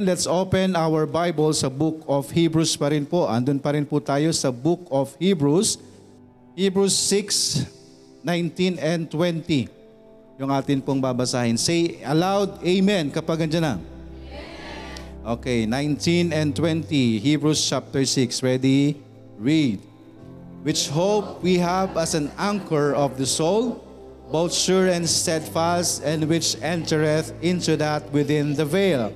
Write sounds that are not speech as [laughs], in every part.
Let's open our Bible sa book of Hebrews pa rin po. Andun pa rin po tayo sa book of Hebrews. Hebrews 6, 19 and 20. Yung atin pong babasahin. Say aloud, Amen, kapag andyan na. Okay, 19 and 20. Hebrews chapter 6. Ready? Read. Which hope we have as an anchor of the soul, both sure and steadfast, and which entereth into that within the veil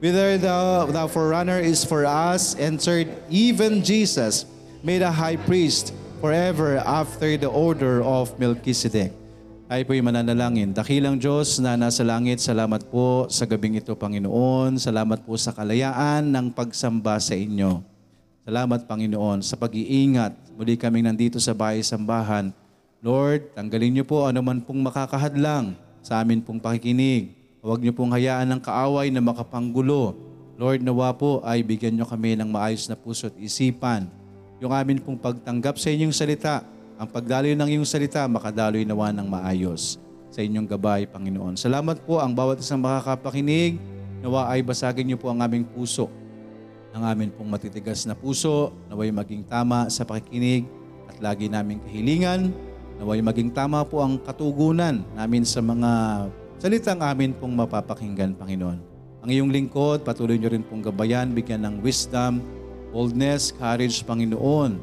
Whither the, the forerunner is for us, entered even Jesus, made a high priest forever after the order of Melchizedek. Tayo po'y mananalangin. Dakilang Diyos na nasa langit, salamat po sa gabing ito, Panginoon. Salamat po sa kalayaan ng pagsamba sa inyo. Salamat, Panginoon, sa pag-iingat. Muli kaming nandito sa bahay-sambahan. Lord, tanggalin niyo po ano man pong makakahadlang sa amin pong pakikinig Huwag niyo pong hayaan ng kaaway na makapanggulo. Lord, nawa po ay bigyan niyo kami ng maayos na puso at isipan. Yung amin pong pagtanggap sa inyong salita, ang pagdaloy ng iyong salita, makadaloy nawa ng maayos sa inyong gabay, Panginoon. Salamat po ang bawat isang makakapakinig. Nawa ay basagin niyo po ang aming puso. Ang amin pong matitigas na puso, naway maging tama sa pakikinig at lagi naming kahilingan. Naway maging tama po ang katugunan namin sa mga Salitang amin pong mapapakinggan, Panginoon. Ang iyong lingkod, patuloy niyo rin pong gabayan, bigyan ng wisdom, boldness, courage, Panginoon.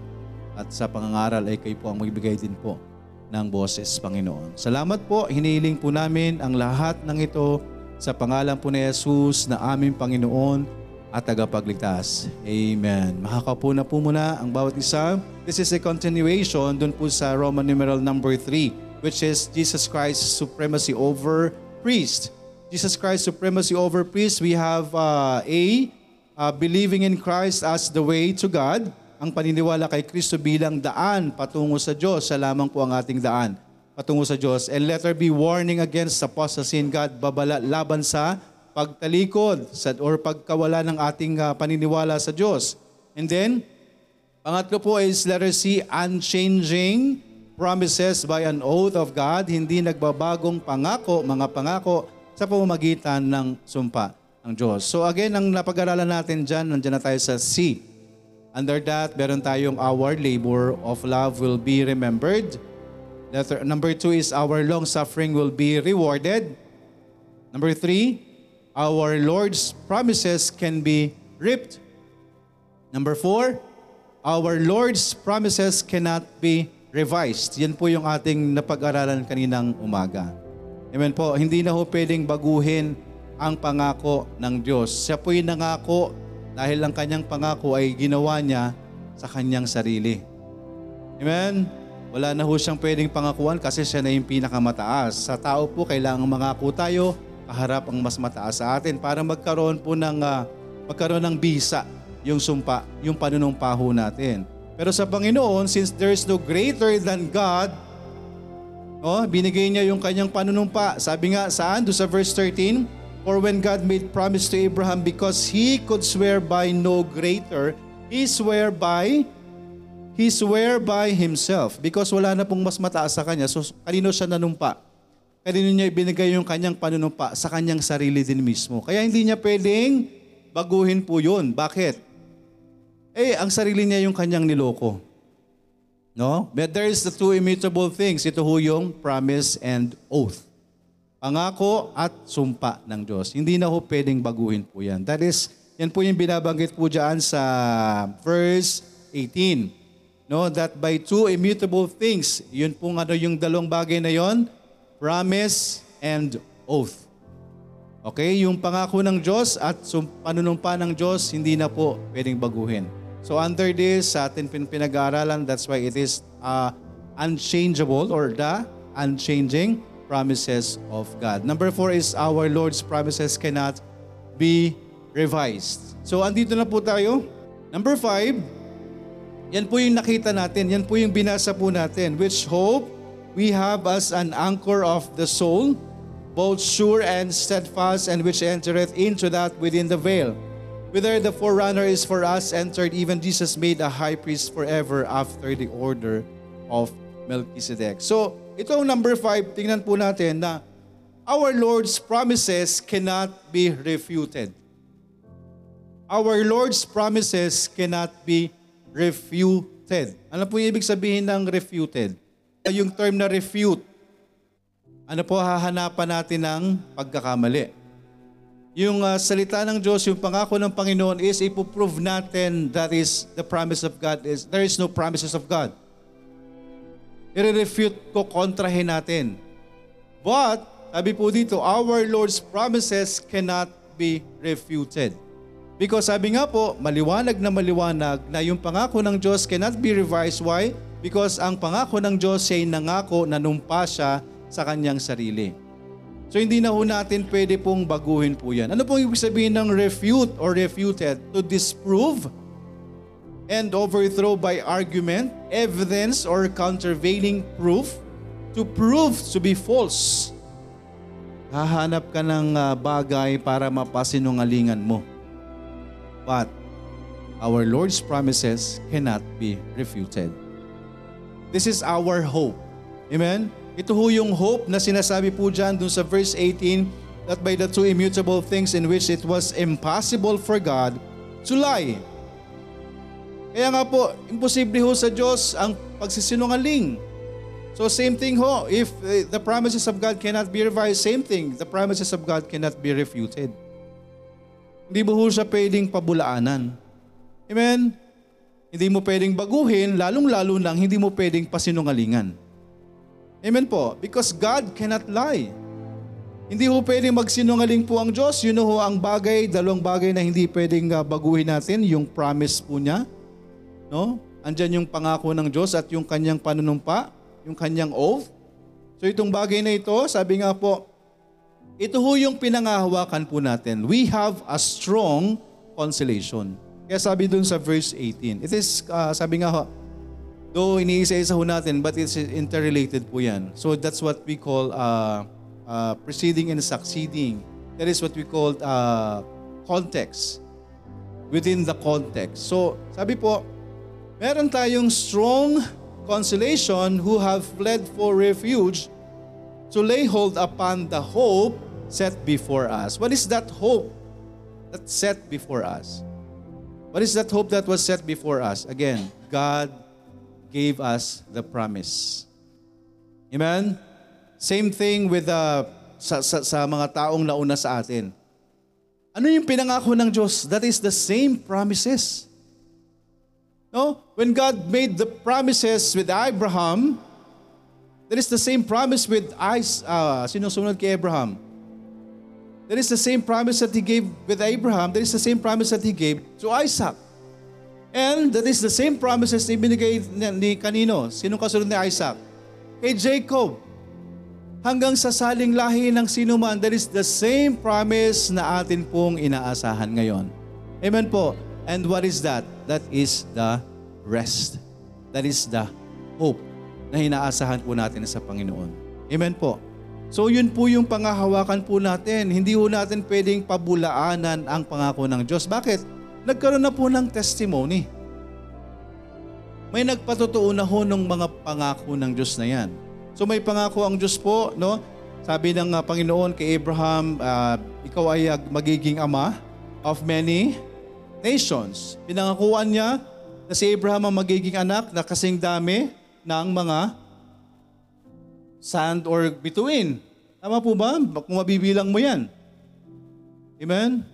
At sa pangangaral ay kayo po ang magbigay din po ng boses, Panginoon. Salamat po, hinihiling po namin ang lahat ng ito sa pangalan po ni Jesus na aming Panginoon at tagapagligtas. Amen. Makakapo na po muna ang bawat isa. This is a continuation dun po sa Roman numeral number 3 which is Jesus Christ's supremacy over priest. Jesus Christ supremacy over priest. We have uh, A, uh, believing in Christ as the way to God. Ang paniniwala kay Kristo bilang daan patungo sa Diyos. Sa lamang po ang ating daan patungo sa Diyos. And letter B, warning against apostasy in God. Babala laban sa pagtalikod sa, or pagkawala ng ating uh, paniniwala sa Diyos. And then, pangatlo po is letter C, unchanging promises by an oath of God, hindi nagbabagong pangako, mga pangako sa pamamagitan ng sumpa ng Diyos. So again, ang napag-aralan natin dyan, nandiyan na tayo sa C. Under that, meron tayong our labor of love will be remembered. Letter, number two is our long suffering will be rewarded. Number three, our Lord's promises can be reaped. Number four, our Lord's promises cannot be revised. Yan po yung ating napag-aralan kaninang umaga. Amen po. Hindi na ho pwedeng baguhin ang pangako ng Diyos. Siya po yung nangako dahil ang kanyang pangako ay ginawa niya sa kanyang sarili. Amen? Wala na ho siyang pwedeng pangakuan kasi siya na yung pinakamataas. Sa tao po, kailangan mangako tayo kaharap ang mas mataas sa atin para magkaroon po ng, uh, magkaroon ng bisa yung sumpa, yung panunumpa ho natin. Pero sa Panginoon, since there is no greater than God, oh, binigay niya yung kanyang panunumpa. Sabi nga, saan? Do sa verse 13, For when God made promise to Abraham because he could swear by no greater, he swear by he swear by himself because wala na pong mas mataas sa kanya. So, kanino siya nanumpa? Kanino niya ibinigay yung kanyang panunumpa? Sa kanyang sarili din mismo. Kaya hindi niya pwedeng baguhin po yun. Bakit? Eh, ang sarili niya yung kanyang niloko. No? But there is the two immutable things. Ito ho yung promise and oath. Pangako at sumpa ng Diyos. Hindi na ho pwedeng baguhin po yan. That is, yan po yung binabanggit po dyan sa verse 18. No, that by two immutable things, yun po ano yung dalawang bagay na yon, promise and oath. Okay, yung pangako ng Diyos at panunumpa ng Diyos, hindi na po pwedeng baguhin. So under this, sa atin pinag-aaralan, that's why it is uh, unchangeable or the unchanging promises of God. Number four is our Lord's promises cannot be revised. So andito na po tayo. Number five, yan po yung nakita natin, yan po yung binasa po natin, which hope we have as an anchor of the soul, both sure and steadfast, and which entereth into that within the veil Whither the forerunner is for us entered, even Jesus made a high priest forever after the order of Melchizedek. So, ito ang number five. Tingnan po natin na our Lord's promises cannot be refuted. Our Lord's promises cannot be refuted. Ano po yung ibig sabihin ng refuted? Yung term na refute, ano po hahanapan natin ng pagkakamali? Yung uh, salita ng Diyos, yung pangako ng Panginoon is ipoprove natin that is the promise of God is there is no promises of God. I-refute ko, kontrahin natin. But, sabi po dito, our Lord's promises cannot be refuted. Because sabi nga po, maliwanag na maliwanag na yung pangako ng Diyos cannot be revised. Why? Because ang pangako ng Diyos ay nangako na numpa siya sa kanyang sarili. So hindi na ho natin pwede pong baguhin po yan. Ano pong ibig sabihin ng refute or refuted? To disprove and overthrow by argument, evidence, or countervailing proof to prove to be false. Hahanap ka ng uh, bagay para mapasinungalingan mo. But our Lord's promises cannot be refuted. This is our hope. Amen? Ito ho yung hope na sinasabi po dyan dun sa verse 18 that by the two immutable things in which it was impossible for God to lie. Kaya nga po, imposible ho sa Diyos ang pagsisinungaling. So same thing ho, if uh, the promises of God cannot be revised, same thing, the promises of God cannot be refuted. Hindi mo ho siya pwedeng pabulaanan. Amen? Hindi mo pwedeng baguhin, lalong-lalo nang hindi mo pwedeng pasinungalingan. Amen po. Because God cannot lie. Hindi ho pwedeng magsinungaling po ang Diyos. Yun ho ang bagay, dalawang bagay na hindi pwedeng uh, baguhin natin, yung promise po niya. No? Andyan yung pangako ng Diyos at yung kanyang panunumpa, yung kanyang oath. So itong bagay na ito, sabi nga po, ito ho yung pinangahawakan po natin. We have a strong consolation. Kaya sabi dun sa verse 18, it is, uh, sabi nga ho, though iniisa-isa ho natin, but it's interrelated po yan. So that's what we call uh, uh, preceding and succeeding. That is what we call uh, context. Within the context. So sabi po, meron tayong strong consolation who have fled for refuge to lay hold upon the hope set before us. What is that hope that's set before us? What is that hope that was set before us? Again, God gave us the promise. Amen? Same thing with the, sa, sa, sa mga taong nauna sa atin. Ano yung pinangako ng Diyos? That is the same promises. No? When God made the promises with Abraham, that is the same promise with Isaac. Uh, sinusunod kay Abraham? That is the same promise that He gave with Abraham. That is the same promise that He gave to Isaac. And that is the same promises na ibinigay ni kanino? Sinong kasunod ni Isaac? Kay Jacob. Hanggang sa saling lahi ng sino man, that is the same promise na atin pong inaasahan ngayon. Amen po. And what is that? That is the rest. That is the hope na inaasahan po natin sa Panginoon. Amen po. So yun po yung pangahawakan po natin. Hindi po natin pwedeng pabulaanan ang pangako ng Diyos. Bakit? Nagkaroon na po ng testimony. May nagpatotoo na ho ng mga pangako ng Diyos na yan. So may pangako ang Diyos po, no? Sabi ng uh, Panginoon kay Abraham, uh, ikaw ay uh, magiging ama of many nations. Pinangakuan niya na si Abraham ang magiging anak na kasing dami ng mga sand or bituin. Tama po ba? Kung mabibilang mo yan. Amen?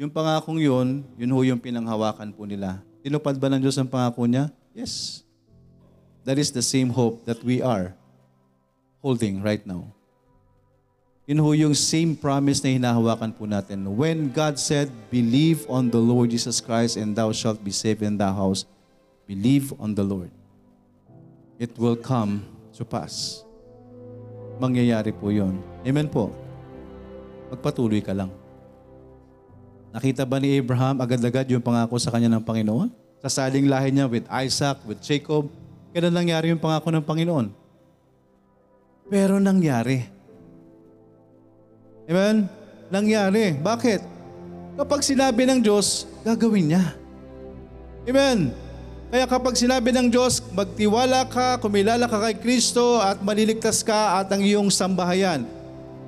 Yung pangakong yun, yun ho yung pinanghawakan po nila. Tinupad ba ng Diyos ang pangako niya? Yes. That is the same hope that we are holding right now. Yun ho yung same promise na hinahawakan po natin. When God said, Believe on the Lord Jesus Christ and thou shalt be saved in thy house, believe on the Lord. It will come to pass. Mangyayari po yon. Amen po. Magpatuloy ka lang. Nakita ba ni Abraham agad-agad yung pangako sa kanya ng Panginoon? Sa saling lahi niya with Isaac, with Jacob. Kailan nangyari yung pangako ng Panginoon? Pero nangyari. Amen? Nangyari. Bakit? Kapag sinabi ng Diyos, gagawin niya. Amen? Kaya kapag sinabi ng Diyos, magtiwala ka, kumilala ka kay Kristo at maliligtas ka at ang iyong sambahayan.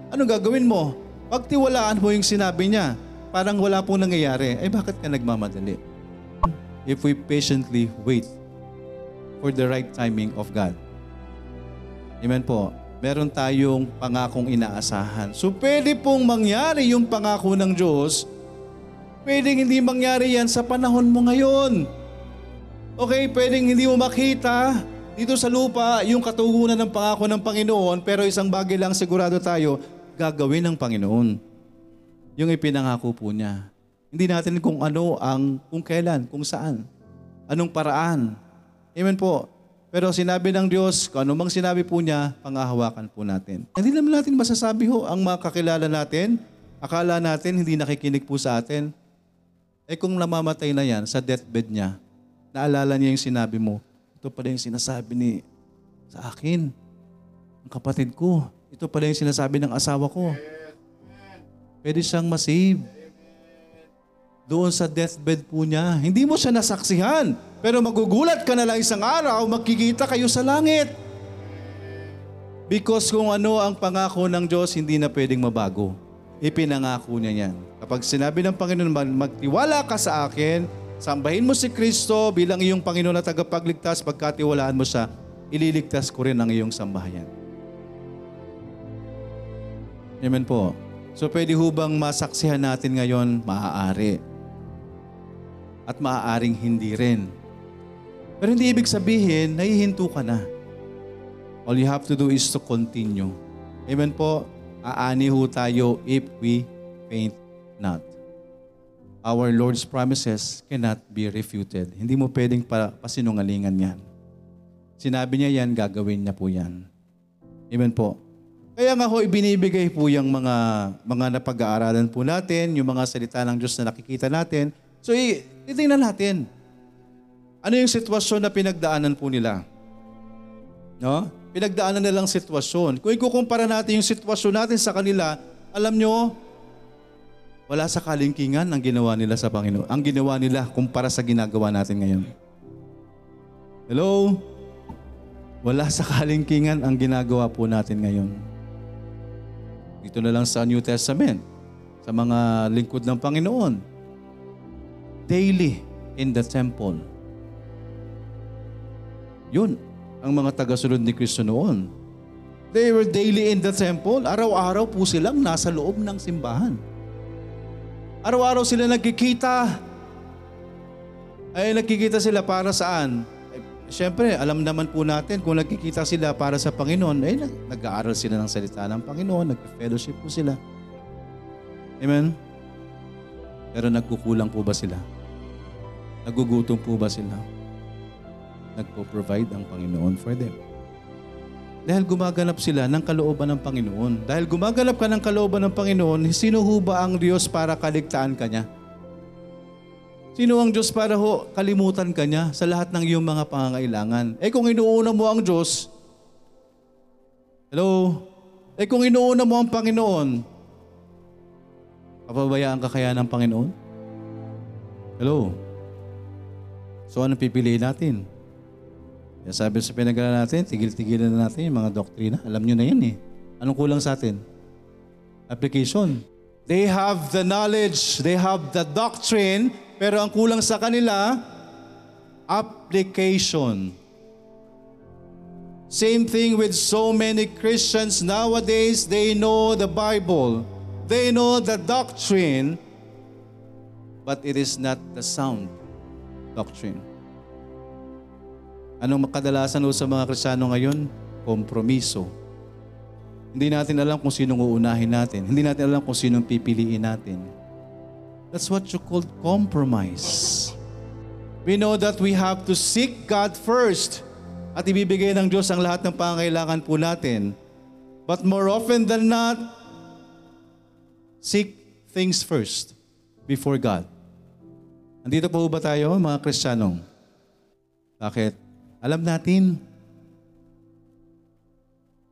Anong gagawin mo? Pagtiwalaan mo yung sinabi niya. Parang wala pong nangyayari. Eh bakit ka nagmamadali? If we patiently wait for the right timing of God. Amen po. Meron tayong pangakong inaasahan. So pwede pong mangyari yung pangako ng Diyos. Pwedeng hindi mangyari yan sa panahon mo ngayon. Okay, pwedeng hindi mo makita dito sa lupa yung katugunan ng pangako ng Panginoon, pero isang bagay lang sigurado tayo, gagawin ng Panginoon. Yung ipinangako po niya. Hindi natin kung ano ang, kung kailan, kung saan, anong paraan. Amen po. Pero sinabi ng Diyos, kung ano mang sinabi po niya, pangahawakan po natin. Hindi naman natin masasabi ho ang mga kakilala natin, akala natin hindi nakikinig po sa atin. Eh kung namamatay na yan sa deathbed niya, naalala niya yung sinabi mo, ito pala yung sinasabi ni sa akin, ang kapatid ko. Ito pala yung sinasabi ng asawa ko. Pwede siyang masave. Doon sa deathbed po niya. Hindi mo siya nasaksihan. Pero magugulat ka na lang isang araw, magkikita kayo sa langit. Because kung ano ang pangako ng Diyos, hindi na pwedeng mabago. Ipinangako niya yan. Kapag sinabi ng Panginoon, magtiwala ka sa akin, sambahin mo si Kristo bilang iyong Panginoon na tagapagligtas, pagkatiwalaan mo siya, ililigtas ko rin ang iyong sambahayan. Amen po. So pwede hubang masaksihan natin ngayon, maaari. At maaaring hindi rin. Pero hindi ibig sabihin, nahihinto ka na. All you have to do is to continue. Amen po. Aani ho tayo if we faint not. Our Lord's promises cannot be refuted. Hindi mo pwedeng pa, pasinungalingan yan. Sinabi niya yan, gagawin niya po yan. Amen po. Kaya nga ho, ibinibigay po yung mga, mga napag-aaralan po natin, yung mga salita ng Diyos na nakikita natin. So, titingnan natin. Ano yung sitwasyon na pinagdaanan po nila? No? Pinagdaanan nilang sitwasyon. Kung ikukumpara natin yung sitwasyon natin sa kanila, alam nyo, wala sa kalingkingan ang ginawa nila sa Panginoon. Ang ginawa nila kumpara sa ginagawa natin ngayon. Hello? Wala sa kalingkingan ang ginagawa po natin ngayon. Dito na lang sa New Testament, sa mga lingkod ng Panginoon. Daily in the temple. Yun, ang mga tagasunod ni Kristo noon. They were daily in the temple. Araw-araw po silang nasa loob ng simbahan. Araw-araw sila nagkikita. Ay, nagkikita sila para saan? Siyempre, alam naman po natin kung nagkikita sila para sa Panginoon, eh, nag- nag-aaral sila ng salita ng Panginoon, nag-fellowship po sila. Amen? Pero nagkukulang po ba sila? Nagugutom po ba sila? Nagpo-provide ang Panginoon for them. Dahil gumaganap sila ng kalooban ng Panginoon. Dahil gumaganap ka ng kalooban ng Panginoon, sino ho ba ang Diyos para kaligtaan ka niya? Sino ang Diyos para ho kalimutan ka niya sa lahat ng iyong mga pangangailangan? Eh kung inuuna mo ang Diyos, hello? Eh kung inuuna mo ang Panginoon, kapabayaan ka kaya ng Panginoon? Hello? So anong pipiliin natin? Kaya sabi sa pinag natin, tigil-tigilan na natin yung mga doktrina. Alam nyo na yan eh. Anong kulang sa atin? Application. They have the knowledge, they have the doctrine, pero ang kulang sa kanila, application. Same thing with so many Christians nowadays, they know the Bible, they know the doctrine, but it is not the sound doctrine. Anong kadalasan ho sa mga Kristiyano ngayon? Kompromiso. Hindi natin alam kung sinong uunahin natin. Hindi natin alam kung sinong pipiliin natin. That's what you call compromise. We know that we have to seek God first at ibibigay ng Diyos ang lahat ng pangangailangan po natin. But more often than not, seek things first before God. Andito po ba tayo, mga Kristiyanong? Bakit? Alam natin.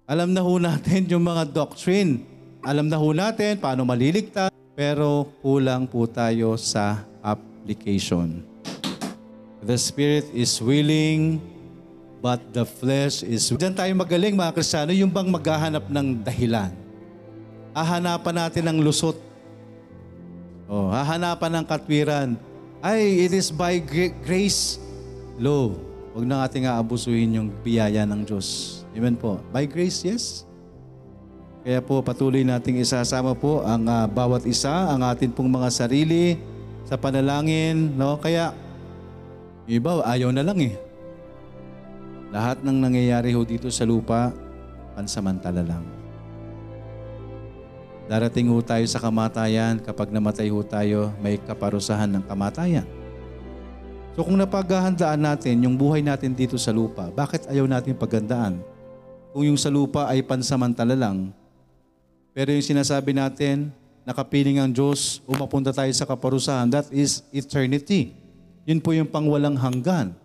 Alam na ho natin yung mga doctrine. Alam na ho natin paano maliligtas. Pero kulang po tayo sa application. The spirit is willing, but the flesh is... Diyan tayo magaling mga Kristiyano, yung bang maghahanap ng dahilan. Ahanapan natin ng lusot. Oh, hahanapan ng katwiran. Ay, it is by gra- grace. Lo, huwag na ating aabusuhin yung biyaya ng Diyos. Amen po. By grace, yes. Kaya po patuloy nating isasama po ang ah, bawat isa, ang atin pong mga sarili sa panalangin, no? Kaya iba ayaw na lang eh. Lahat ng nangyayari ho dito sa lupa, pansamantala lang. Darating ho tayo sa kamatayan, kapag namatay ho tayo, may kaparusahan ng kamatayan. So kung napaghahandaan natin yung buhay natin dito sa lupa, bakit ayaw natin paghandaan? Kung yung sa lupa ay pansamantala lang, pero yung sinasabi natin, nakapiling ang Diyos, umapunta tayo sa kaparusahan, that is eternity. Yun po yung pangwalang hanggan.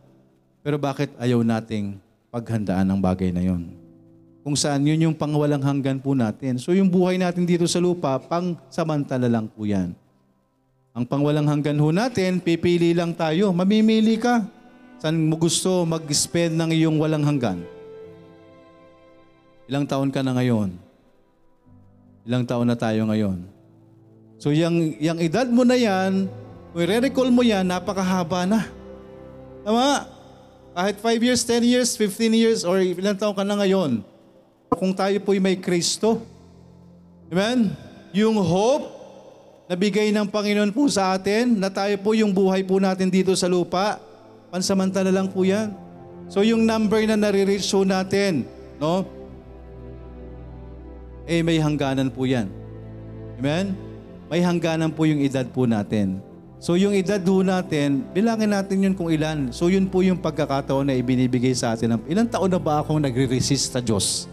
Pero bakit ayaw nating paghandaan ang bagay na yon? Kung saan yun yung pangwalang hanggan po natin. So yung buhay natin dito sa lupa, pang samantala lang po yan. Ang pangwalang hanggan ho natin, pipili lang tayo. Mamimili ka. Saan mo gusto mag-spend ng iyong walang hanggan? Ilang taon ka na ngayon? Ilang taon na tayo ngayon? So yung, yung edad mo na yan, kung i-recall mo yan, napakahaba na. Tama? Kahit 5 years, 10 years, 15 years, or ilang taon ka na ngayon, kung tayo po'y may Kristo. Amen? Yung hope na bigay ng Panginoon po sa atin, na tayo po yung buhay po natin dito sa lupa, pansamantala lang po yan. So yung number na nare-reach natin, no? Eh may hangganan po yan. Amen? May hangganan po yung edad po natin. So yung edad po natin, bilangin natin yun kung ilan. So yun po yung pagkakataon na ibinibigay sa atin. Ilang taon na ba akong nagre-resist sa Diyos?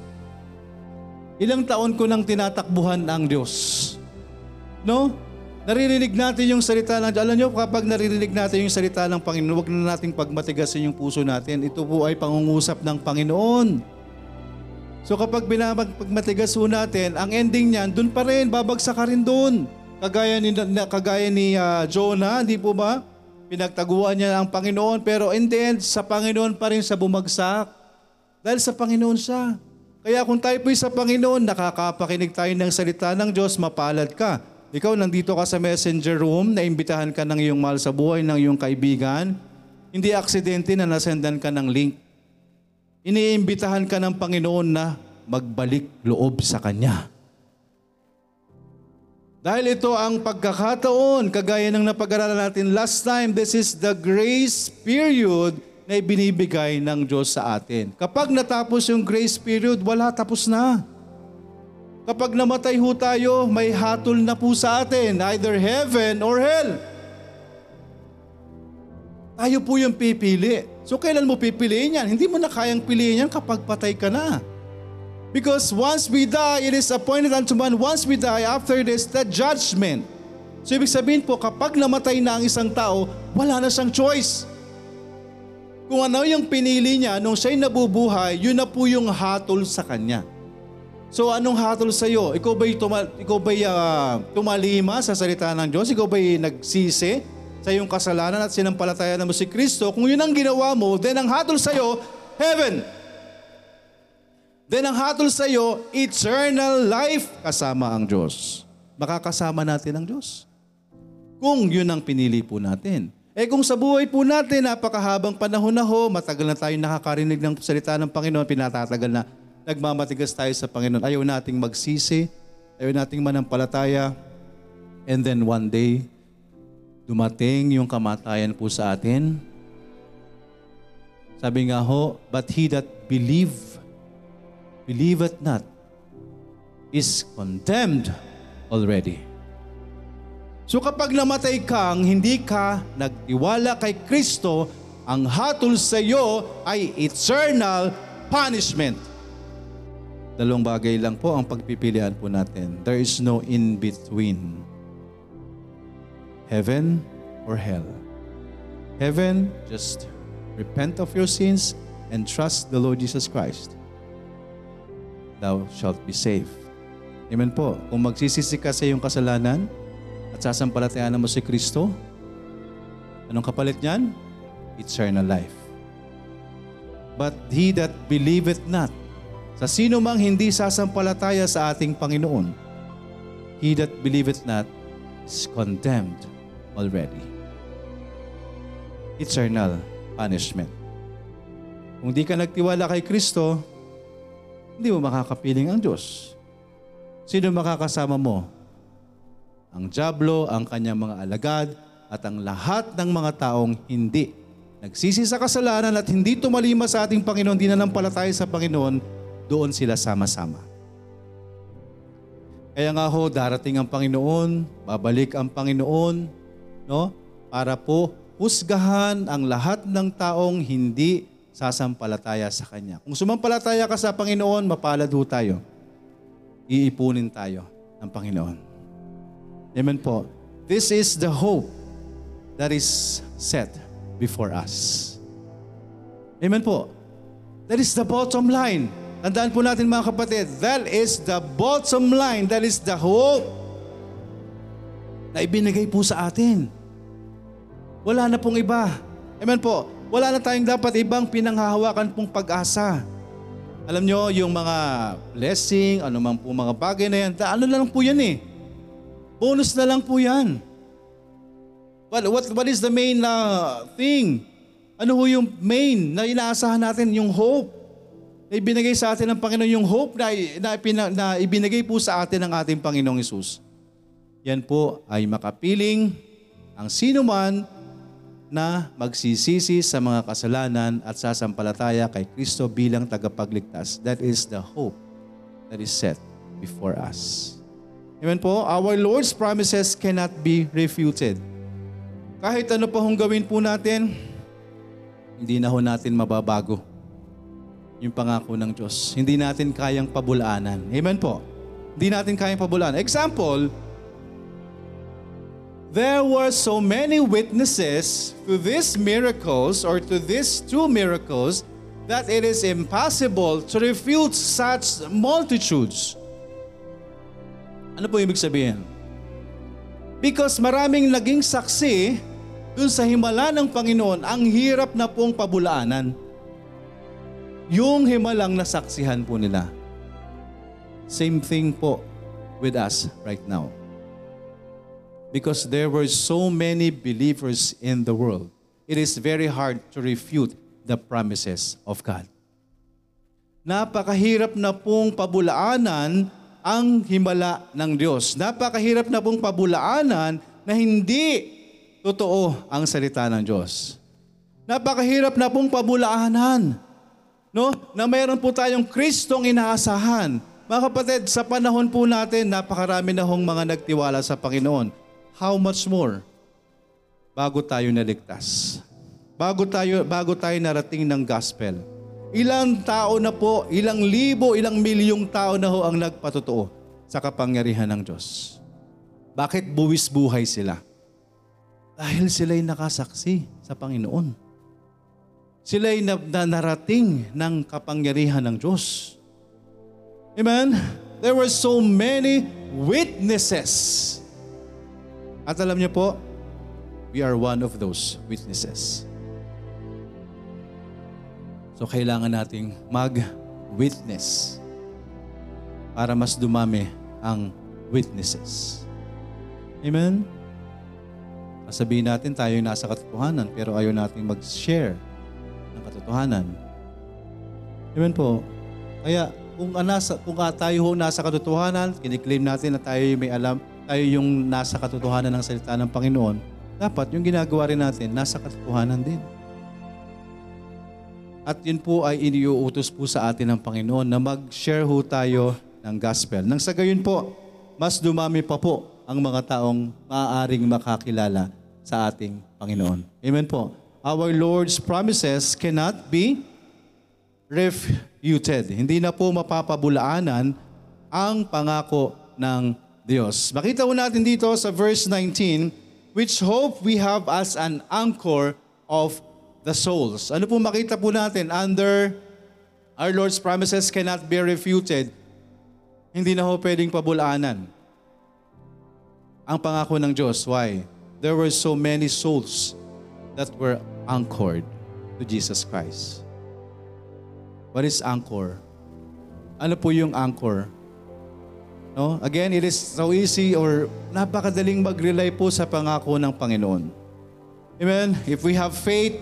Ilang taon ko nang tinatakbuhan ang Diyos? No? Naririnig natin yung salita ng Alam nyo, kapag naririnig natin yung salita ng Panginoon, huwag na nating pagmatigasin yung puso natin. Ito po ay pangungusap ng Panginoon. So kapag binabagmatigas po natin, ang ending niyan, dun pa rin, babagsak ka rin dun. Kagaya ni, kagaya ni ah, Jonah, di po ba? Pinagtaguan niya ang Panginoon, pero in the end, sa Panginoon pa rin sa bumagsak. Dahil sa Panginoon siya. Kaya kung tayo po'y sa Panginoon, nakakapakinig tayo ng salita ng Diyos, mapalad ka. Ikaw nandito ka sa messenger room, naimbitahan ka ng iyong mahal sa buhay, ng iyong kaibigan. Hindi aksidente na nasendan ka ng link. Iniimbitahan ka ng Panginoon na magbalik loob sa Kanya. Dahil ito ang pagkakataon, kagaya ng napag-aralan natin last time, this is the grace period na ibinibigay ng Diyos sa atin. Kapag natapos yung grace period, wala, tapos na. Kapag namatay ho tayo, may hatol na po sa atin, either heaven or hell. Tayo po yung pipili. So kailan mo pipiliin yan? Hindi mo na kayang piliin yan kapag patay ka na. Because once we die, it is appointed unto man, once we die, after this, the judgment. So ibig sabihin po, kapag namatay na ang isang tao, wala na siyang choice. Kung ano yung pinili niya nung siya'y nabubuhay, yun na po yung hatol sa kanya. So anong hatol sa iyo? Ikaw ba'y, tuma- ikaw ba'y ah, tumalima sa salita ng Diyos? Ikaw ba'y nagsisi sa iyong kasalanan at sinampalatayan mo si Kristo? Kung yun ang ginawa mo, then ang hatol sa iyo, heaven. Then ang hatol sa iyo, eternal life kasama ang Diyos. Makakasama natin ang Diyos. Kung yun ang pinili po natin. Eh kung sa buhay po natin, napakahabang panahon na ho, matagal na tayo nakakarinig ng salita ng Panginoon, pinatatagal na, nagmamatigas tayo sa Panginoon. Ayaw nating magsisi, ayaw nating manampalataya, and then one day, dumating yung kamatayan po sa atin. Sabi nga ho, but he that believe, believeth not, is condemned already. So kapag namatay kang hindi ka nagtiwala kay Kristo, ang hatol sa iyo ay eternal punishment. Dalawang bagay lang po ang pagpipilian po natin. There is no in-between. Heaven or hell. Heaven, just repent of your sins and trust the Lord Jesus Christ. Thou shalt be saved. Amen po. Kung magsisisi ka sa iyong kasalanan, at sasampalatayanan mo si Kristo, anong kapalit niyan? Eternal life. But he that believeth not, sa sino mang hindi sasampalataya sa ating Panginoon, he that believeth not is condemned already. Eternal punishment. Kung di ka nagtiwala kay Kristo, hindi mo makakapiling ang Diyos. Sino makakasama mo? Ang Diablo, ang kanyang mga alagad, at ang lahat ng mga taong hindi nagsisi sa kasalanan at hindi tumalima sa ating Panginoon, di nanampalataya sa Panginoon, doon sila sama-sama. Kaya nga ho, darating ang Panginoon, babalik ang Panginoon, no? Para po husgahan ang lahat ng taong hindi sasampalataya sa Kanya. Kung sumampalataya ka sa Panginoon, mapalad ho tayo. Iipunin tayo ng Panginoon. Amen po. This is the hope that is set before us. Amen po. That is the bottom line. Tandaan po natin mga kapatid, that is the bottom line. That is the hope na ibinigay po sa atin. Wala na pong iba. Amen po. Wala na tayong dapat ibang pinanghahawakan pong pag-asa. Alam nyo, yung mga blessing, man po mga bagay na yan, ano na lang po yan eh. Bonus na lang po yan. What, what, what is the main uh, thing? Ano ho yung main na inaasahan natin? Yung hope. Na ibinigay sa atin ng Panginoon yung hope na, na, na, na ibinigay po sa atin ng ating Panginoong Isus. Yan po ay makapiling ang sino man na magsisisi sa mga kasalanan at sasampalataya kay Kristo bilang tagapagligtas. That is the hope that is set before us. Amen po? Our Lord's promises cannot be refuted. Kahit ano pa hong gawin po natin, hindi na ho natin mababago yung pangako ng Diyos. Hindi natin kayang pabulaanan. Amen po? Hindi natin kayang pabulaanan. Example, there were so many witnesses to these miracles or to these two miracles that it is impossible to refute such multitudes. Ano po ibig sabihin? Because maraming naging saksi dun sa himala ng Panginoon, ang hirap na pong pabulaanan. Yung himalang nasaksihan po nila. Same thing po with us right now because there were so many believers in the world, it is very hard to refute the promises of God. Napakahirap na pong pabulaanan ang himala ng Diyos. Napakahirap na pong pabulaanan na hindi totoo ang salita ng Diyos. Napakahirap na pong pabulaanan no? na mayroon po tayong Kristong inaasahan. Mga kapatid, sa panahon po natin, napakarami na hong mga nagtiwala sa Panginoon how much more bago tayo naligtas? Bago tayo, bago tayo narating ng gospel. Ilang tao na po, ilang libo, ilang milyong tao na ho ang nagpatotoo sa kapangyarihan ng Diyos. Bakit buwis buhay sila? Dahil sila'y nakasaksi sa Panginoon. Sila'y na, na narating ng kapangyarihan ng Diyos. Amen? There were so many witnesses at alam niyo po, we are one of those witnesses. So kailangan nating mag-witness para mas dumami ang witnesses. Amen? Sabihin natin tayo yung nasa katotohanan pero ayaw nating mag-share ng katotohanan. Amen po. Kaya kung, anasa, kung tayo ho nasa katotohanan, kiniklaim natin na tayo may alam, tayo yung nasa katotohanan ng salita ng Panginoon, dapat yung ginagawa rin natin, nasa katotohanan din. At yun po ay iniuutos po sa atin ng Panginoon na mag-share ho tayo ng gospel. Nang sa gayon po, mas dumami pa po ang mga taong maaaring makakilala sa ating Panginoon. Amen po. Our Lord's promises cannot be refuted. Hindi na po mapapabulaanan ang pangako ng Diyos. Makita po natin dito sa verse 19, which hope we have as an anchor of the souls. Ano po makita po natin? Under our Lord's promises cannot be refuted. Hindi na ho pwedeng pabulaanan. Ang pangako ng Diyos. Why? There were so many souls that were anchored to Jesus Christ. What is anchor? Ano po yung anchor? No? Again, it is so easy or napakadaling mag-rely po sa pangako ng Panginoon. Amen? If we have faith,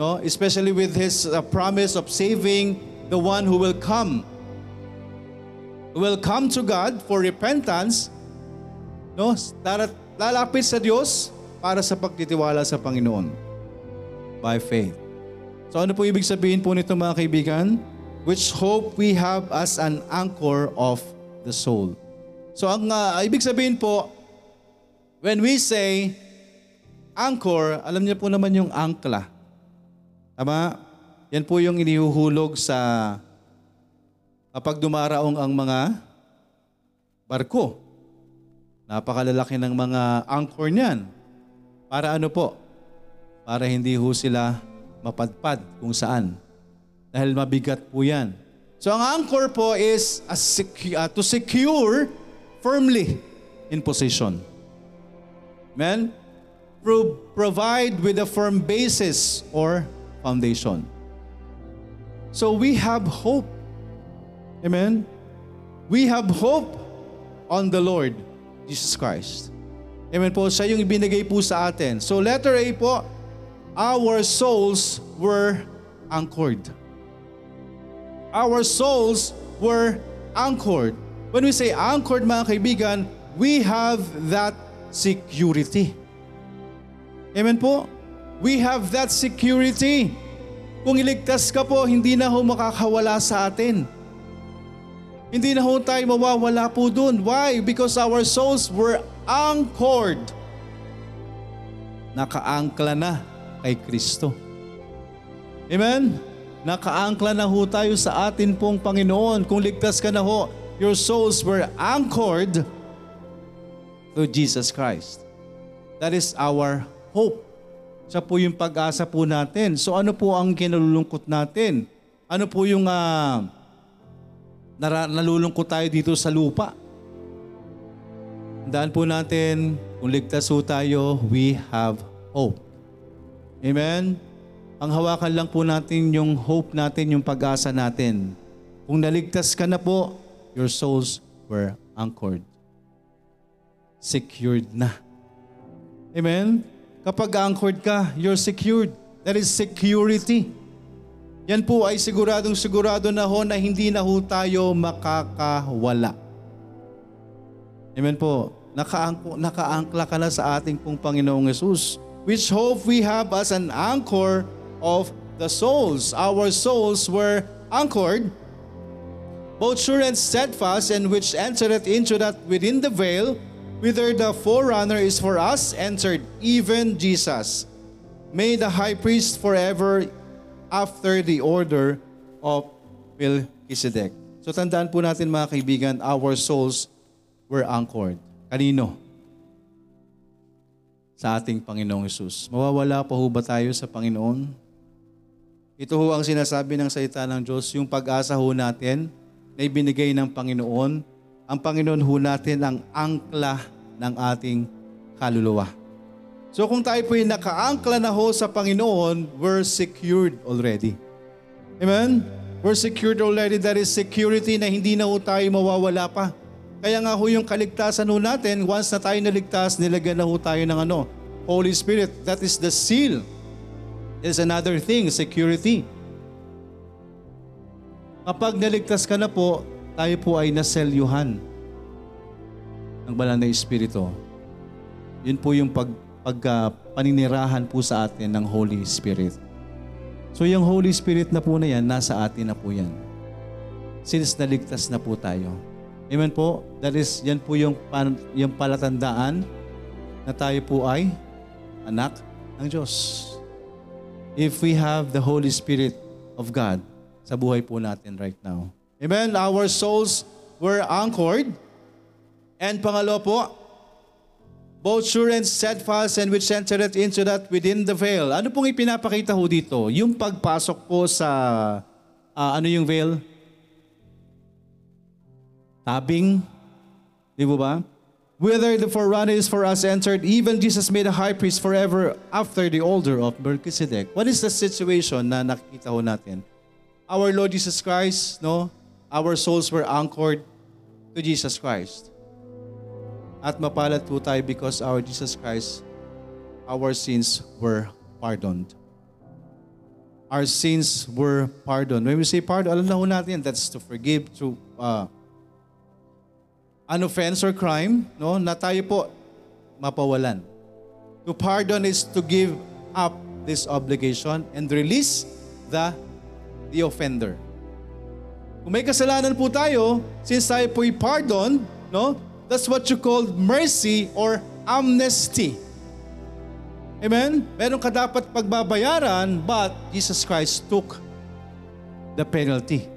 no, especially with His uh, promise of saving the one who will come, will come to God for repentance, no, lalapit sa Diyos para sa pagtitiwala sa Panginoon by faith. So ano po ibig sabihin po nito mga kaibigan? Which hope we have as an anchor of the soul. So ang uh, ibig sabihin po, when we say anchor, alam niyo po naman yung angkla. Tama? Yan po yung inihuhulog sa kapag dumaraong ang mga barko. Napakalalaki ng mga anchor niyan. Para ano po? Para hindi ho sila mapadpad kung saan. Dahil mabigat po yan. So ang anchor po is a secu- uh, to secure firmly in position. Amen? Pro- provide with a firm basis or foundation. So we have hope. Amen? We have hope on the Lord Jesus Christ. Amen po. Siya yung ibinigay po sa atin. So letter A po, our souls were anchored. Our souls were anchored. When we say anchored mga kaibigan, we have that security. Amen po? We have that security. Kung iligtas ka po, hindi na ho makakawala sa atin. Hindi na ho tayo mawawala po dun. Why? Because our souls were anchored. Nakaangkla na kay Kristo. Amen? Nakaangkla na ho tayo sa atin pong Panginoon. Kung ligtas ka na ho, your souls were anchored to Jesus Christ. That is our hope. Siya po yung pag-asa po natin. So ano po ang kinalulungkot natin? Ano po yung uh, nara- nalulungkot tayo dito sa lupa? Tandaan po natin, kung ligtas po tayo, we have hope. Amen? Ang hawakan lang po natin yung hope natin, yung pag-asa natin. Kung naligtas ka na po, your souls were anchored. Secured na. Amen? Kapag anchored ka, you're secured. That is security. Yan po ay siguradong sigurado na ho na hindi na ho tayo makakawala. Amen po. Nakaangko, nakaangkla ka na sa ating pong Panginoong Yesus. Which hope we have as an anchor of the souls. Our souls were anchored, both sure and steadfast, and which entereth into that within the veil, whither the forerunner is for us entered, even Jesus, made the high priest forever after the order of Melchizedek. So tandaan po natin mga kaibigan, our souls were anchored. Kanino? Sa ating Panginoong Yesus. Mawawala pa ho ba tayo sa Panginoon? Ito ho ang sinasabi ng salita ng Diyos, yung pag-asa ho natin na ibinigay ng Panginoon. Ang Panginoon ho natin ang angkla ng ating kaluluwa. So kung tayo po nakaangkla na ho sa Panginoon, we're secured already. Amen? We're secured already. That is security na hindi na ho tayo mawawala pa. Kaya nga ho yung kaligtasan ho natin, once na tayo naligtas, nilagyan na ho tayo ng ano, Holy Spirit. That is the seal. Is another thing, security. Kapag naligtas ka na po, tayo po ay naselyuhan ng banal na Espiritu. Yun po yung pag, pag uh, paninirahan po sa atin ng Holy Spirit. So yung Holy Spirit na po na yan, nasa atin na po yan. Since naligtas na po tayo. Amen po? That is, yan po yung, pan, yung palatandaan na tayo po ay anak ng Diyos. If we have the Holy Spirit of God sa buhay po natin right now. Amen? Our souls were anchored. And pangalo po, both sure and steadfast and which entereth into that within the veil. Ano pong ipinapakita ho dito? Yung pagpasok po sa, uh, ano yung veil? Tabing? Di ba? Whether the forerunner is for us entered, even Jesus made a high priest forever after the order of Melchizedek. What is the situation na nakikita ho natin? Our Lord Jesus Christ, no? Our souls were anchored to Jesus Christ. At mapalad po tayo because our Jesus Christ, our sins were pardoned. Our sins were pardoned. When we say pardon, alam na natin, that's to forgive, to uh, an offense or crime, no, na tayo po mapawalan. To pardon is to give up this obligation and release the the offender. Kung may kasalanan po tayo, since tayo po'y pardon, no, that's what you call mercy or amnesty. Amen? Meron ka dapat pagbabayaran, but Jesus Christ took the penalty.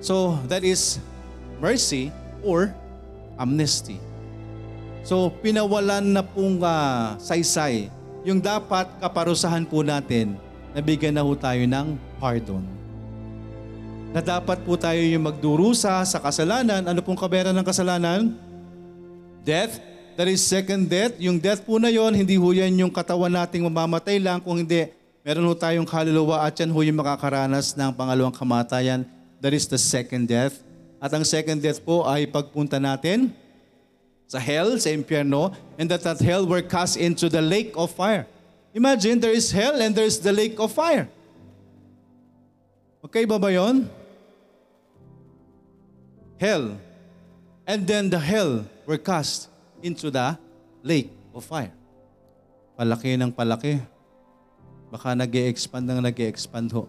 So, that is mercy or amnesty. So, pinawalan na pong uh, saysay yung dapat kaparusahan po natin nabigyan na po tayo ng pardon. Na dapat po tayo yung magdurusa sa kasalanan. Ano pong kabera ng kasalanan? Death. That is second death. Yung death po na yon, hindi ho yan yung katawan nating mamamatay lang. Kung hindi, meron ho tayong kaluluwa at yan ho yung makakaranas ng pangalawang kamatayan. That is the second death. At ang second death po ay pagpunta natin sa hell, sa impyerno, and that that hell were cast into the lake of fire. Imagine, there is hell and there is the lake of fire. Okay ba ba yun? Hell. And then the hell were cast into the lake of fire. Palaki ng palaki. Baka nag expand ng nag expand ho.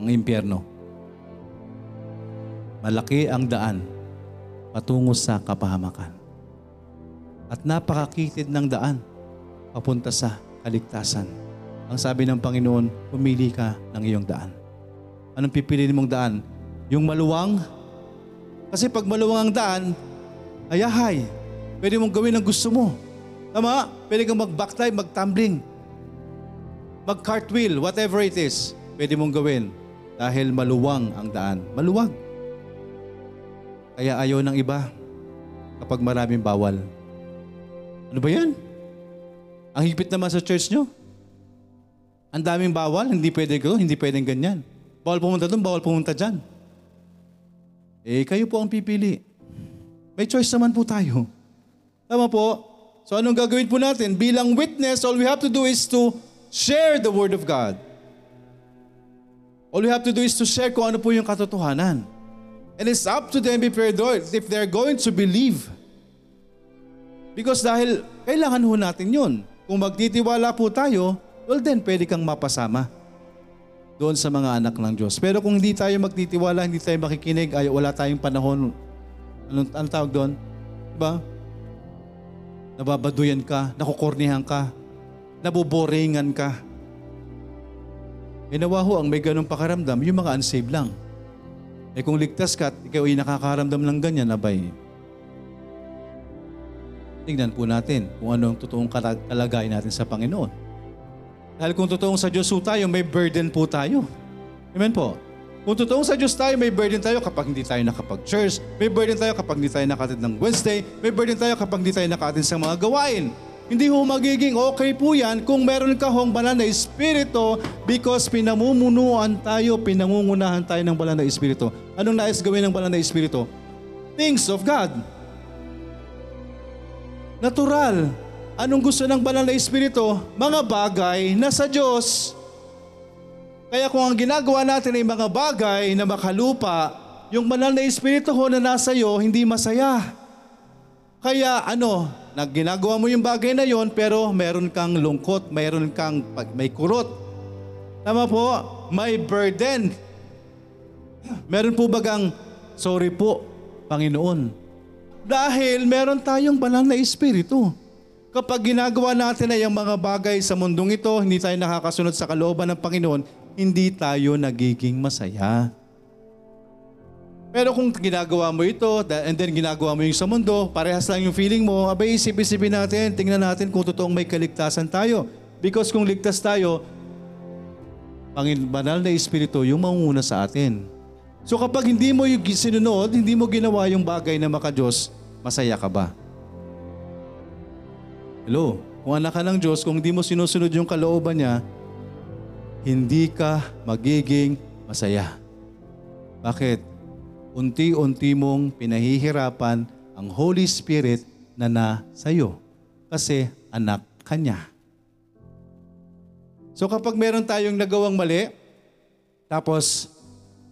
Ang impyerno. Malaki ang daan patungo sa kapahamakan. At napakakitid ng daan papunta sa kaligtasan. Ang sabi ng Panginoon, pumili ka ng iyong daan. Anong pipiliin mong daan? Yung maluwang? Kasi pag maluwang ang daan, ayahay. Pwede mong gawin ang gusto mo. Tama? Pwede kang mag-backdive, mag-tumbling, mag-cartwheel, whatever it is. Pwede mong gawin dahil maluwang ang daan. Maluwag. Kaya ayaw ng iba kapag maraming bawal. Ano ba yan? Ang higpit naman sa church nyo. Ang daming bawal, hindi pwede ko, hindi pwedeng ganyan. Bawal pumunta doon, bawal pumunta dyan. Eh, kayo po ang pipili. May choice naman po tayo. Tama po? So anong gagawin po natin? Bilang witness, all we have to do is to share the Word of God. All we have to do is to share kung ano po yung katotohanan. And it's up to them if they're, if they're going to believe. Because dahil kailangan ho natin yun. Kung magtitiwala po tayo, well then pwede kang mapasama doon sa mga anak ng Diyos. Pero kung hindi tayo magtitiwala, hindi tayo makikinig, ay wala tayong panahon, anong, anong tawag doon? Diba? Nababaduyan ka, nakukornihan ka, naboboringan ka. Ginawa ho ang may ganong pakaramdam, yung mga unsaved lang. Eh kung ligtas ka at ikaw ay nakakaramdam ng ganyan, abay, tingnan po natin kung ano ang totoong kalagay natin sa Panginoon. Dahil kung totoong sa Diyos po tayo, may burden po tayo. Amen po. Kung totoong sa Diyos tayo, may burden tayo kapag hindi tayo nakapag-church. May burden tayo kapag hindi tayo nakatid ng Wednesday. May burden tayo kapag hindi tayo nakatid sa mga gawain. Hindi ho magiging okay po yan kung meron ka hong banal na Espiritu because pinamumunuan tayo, pinangungunahan tayo ng banal na Espiritu. Anong nais gawin ng banal na Espiritu? Things of God. Natural. Anong gusto ng banal na Espiritu? Mga bagay na sa Diyos. Kaya kung ang ginagawa natin ay mga bagay na makalupa, yung banal na Espiritu ho na nasa iyo, hindi masaya. Kaya ano, nag ginagawa mo yung bagay na yon pero meron kang lungkot, meron kang may kurot. Tama po, may burden. Meron po bagang, sorry po, Panginoon. Dahil meron tayong banal na Espiritu. Kapag ginagawa natin ay ang mga bagay sa mundong ito, hindi tayo nakakasunod sa kalooban ng Panginoon, hindi tayo nagiging masaya. Pero kung ginagawa mo ito, and then ginagawa mo yung sa mundo, parehas lang yung feeling mo, abay isip-isipin natin, tingnan natin kung totoong may kaligtasan tayo. Because kung ligtas tayo, Pangin banal na Espiritu yung mangunguna sa atin. So kapag hindi mo yung sinunod, hindi mo ginawa yung bagay na maka-Diyos, masaya ka ba? Hello? Kung anak ka ng Diyos, kung hindi mo sinusunod yung kalooban niya, hindi ka magiging masaya. Bakit? Unti-unti mong pinahihirapan ang Holy Spirit na nasa iyo. Kasi anak ka niya. So kapag meron tayong nagawang mali, tapos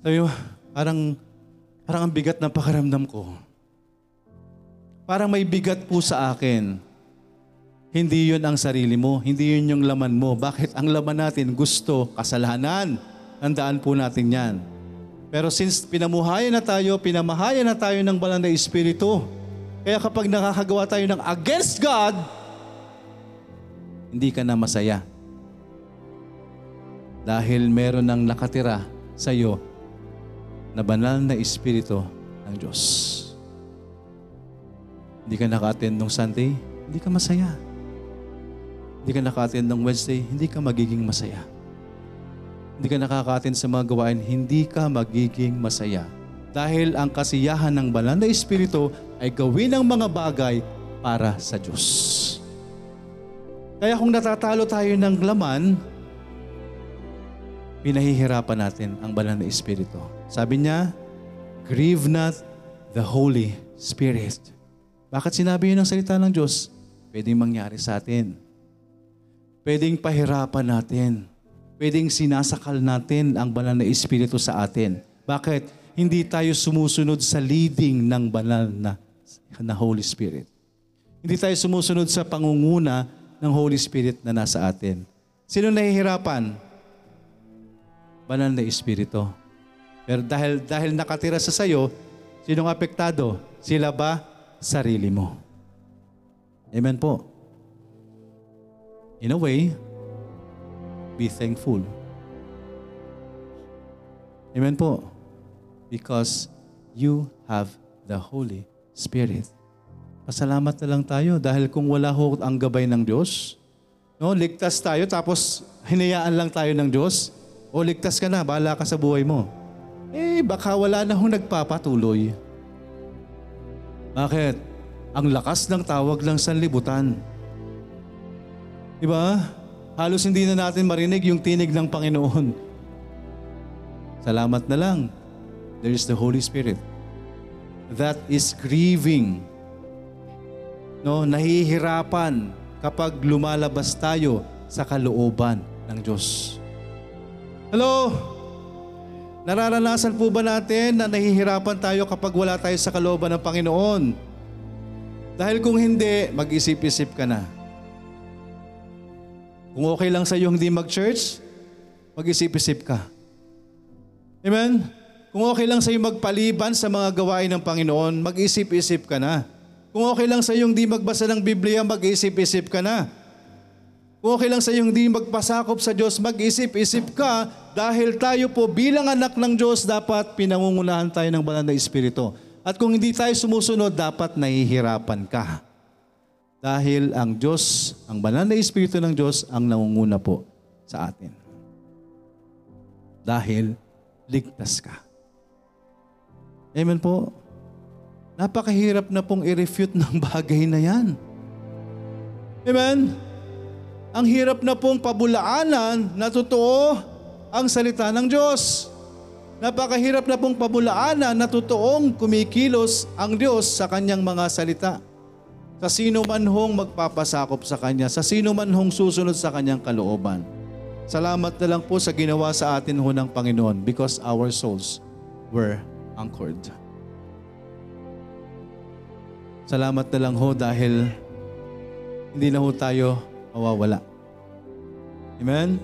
sabi mo, parang, parang ang bigat ng pakaramdam ko. Parang may bigat po sa akin. Hindi yun ang sarili mo. Hindi yun yung laman mo. Bakit? Ang laman natin gusto, kasalanan. Tandaan po natin yan. Pero since pinamuhayan na tayo, pinamahayan na tayo ng banal na Espiritu, kaya kapag nakakagawa tayo ng against God, hindi ka na masaya. Dahil meron ng nakatira sa iyo na banal na Espiritu ng Diyos. Hindi ka naka-attend nung Sunday, hindi ka masaya. Hindi ka naka-attend ng Wednesday, hindi ka magiging masaya. Hindi ka nakaka-attend sa mga gawain, hindi ka magiging masaya. Dahil ang kasiyahan ng banal na Espiritu ay gawin ang mga bagay para sa Diyos. Kaya kung natatalo tayo ng laman, pinahihirapan natin ang banal na Espiritu. Sabi niya, grieve not the Holy Spirit. Bakit sinabi yun ng salita ng Diyos? Pwedeng mangyari sa atin. Pwedeng pahirapan natin. Pwedeng sinasakal natin ang banal na Espiritu sa atin. Bakit? Hindi tayo sumusunod sa leading ng banal na, na Holy Spirit. Hindi tayo sumusunod sa pangunguna ng Holy Spirit na nasa atin. Sino nahihirapan? Banal na Espiritu. Pero dahil, dahil nakatira sa sayo, sinong apektado? Sila ba? Sarili mo. Amen po. In a way, be thankful. Amen po. Because you have the Holy Spirit. Pasalamat na lang tayo dahil kung wala ho ang gabay ng Diyos, no, ligtas tayo tapos hinayaan lang tayo ng Diyos, o ligtas ka na, bahala ka sa buhay mo. Eh, baka wala na hong nagpapatuloy. Bakit? Ang lakas ng tawag ng sanlibutan. Di ba? Halos hindi na natin marinig yung tinig ng Panginoon. Salamat na lang. There is the Holy Spirit. That is grieving. No, nahihirapan kapag lumalabas tayo sa kalooban ng Diyos. Hello? Nararanasan po ba natin na nahihirapan tayo kapag wala tayo sa kalooban ng Panginoon? Dahil kung hindi, mag-isip-isip ka na. Kung okay lang sa iyo hindi mag-church, mag-isip-isip ka. Amen? Kung okay lang sa iyo magpaliban sa mga gawain ng Panginoon, mag-isip-isip ka na. Kung okay lang sa iyo hindi magbasa ng Biblia, mag-isip-isip ka na. Kung okay lang sa iyo hindi magpasakop sa Diyos, mag-isip-isip ka dahil tayo po bilang anak ng Diyos dapat pinangungunahan tayo ng banal na Espiritu. At kung hindi tayo sumusunod, dapat nahihirapan ka. Dahil ang Diyos, ang banal na Espiritu ng Diyos ang nangunguna po sa atin. Dahil ligtas ka. Amen po. Napakahirap na pong i-refute ng [laughs] bagay na yan. Amen? Ang hirap na pong pabulaanan na totoo ang salita ng Diyos. Napakahirap na pong pabulaanan na totoong kumikilos ang Diyos sa kanyang mga salita. Sa sino man hong magpapasakop sa Kanya, sa sino man hong susunod sa Kanyang kalooban. Salamat na lang po sa ginawa sa atin ho ng Panginoon because our souls were anchored. Salamat na lang ho dahil hindi na ho tayo mawawala. Amen?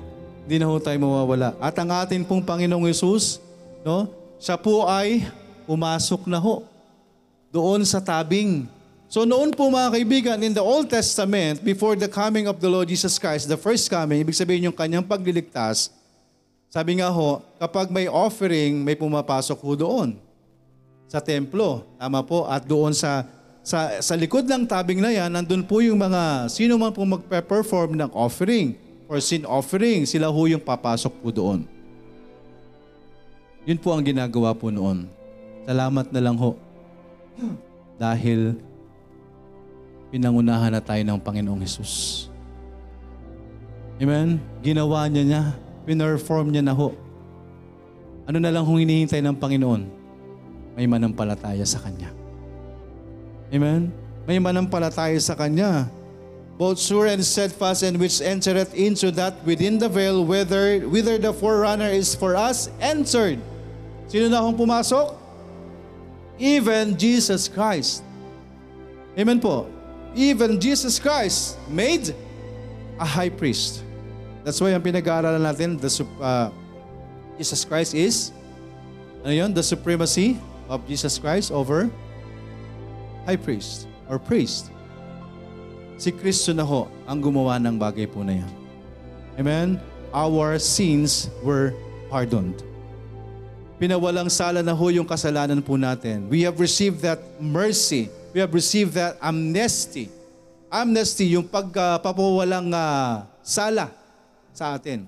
Hindi na ho tayo mawawala. At ang atin pong Panginoong Yesus, no, siya po ay pumasok na ho doon sa tabing So noon po mga kaibigan, in the Old Testament, before the coming of the Lord Jesus Christ, the first coming, ibig sabihin yung kanyang pagliligtas, sabi nga ho, kapag may offering, may pumapasok ho doon sa templo. Tama po. At doon sa, sa, sa likod ng tabing na yan, nandun po yung mga, sino man po magpe-perform ng offering or sin offering, sila ho yung papasok po doon. Yun po ang ginagawa po noon. Salamat na lang ho. Dahil pinangunahan na tayo ng Panginoong Hesus. Amen? Ginawa niya niya, pinerform niya na ho. Ano na lang kung hinihintay ng Panginoon? May manampalataya sa Kanya. Amen? May manampalataya sa Kanya. Both sure and steadfast and which entereth into that within the veil, whether, whether the forerunner is for us entered. Sino na akong pumasok? Even Jesus Christ. Amen po. Even Jesus Christ made a high priest. That's why ang pinag-aaralan natin, the, uh, Jesus Christ is, ano yun? The supremacy of Jesus Christ over high priest or priest. Si Kristo na ho ang gumawa ng bagay po na yan. Amen? Our sins were pardoned. Pinawalang sala na ho yung kasalanan po natin. We have received that mercy. We have received that amnesty. Amnesty, yung pagpapawalang uh, sala sa atin.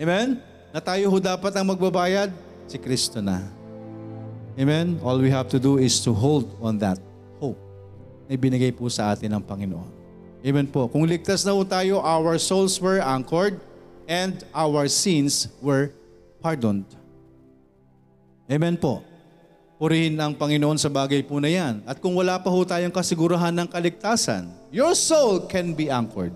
Amen? Na tayo ho dapat ang magbabayad, si Kristo na. Amen? All we have to do is to hold on that na ibinigay po sa atin ng Panginoon. Amen po. Kung ligtas na po tayo, our souls were anchored and our sins were pardoned. Amen po. Purihin ang Panginoon sa bagay po na yan. At kung wala pa ho tayong kasigurahan ng kaligtasan, your soul can be anchored.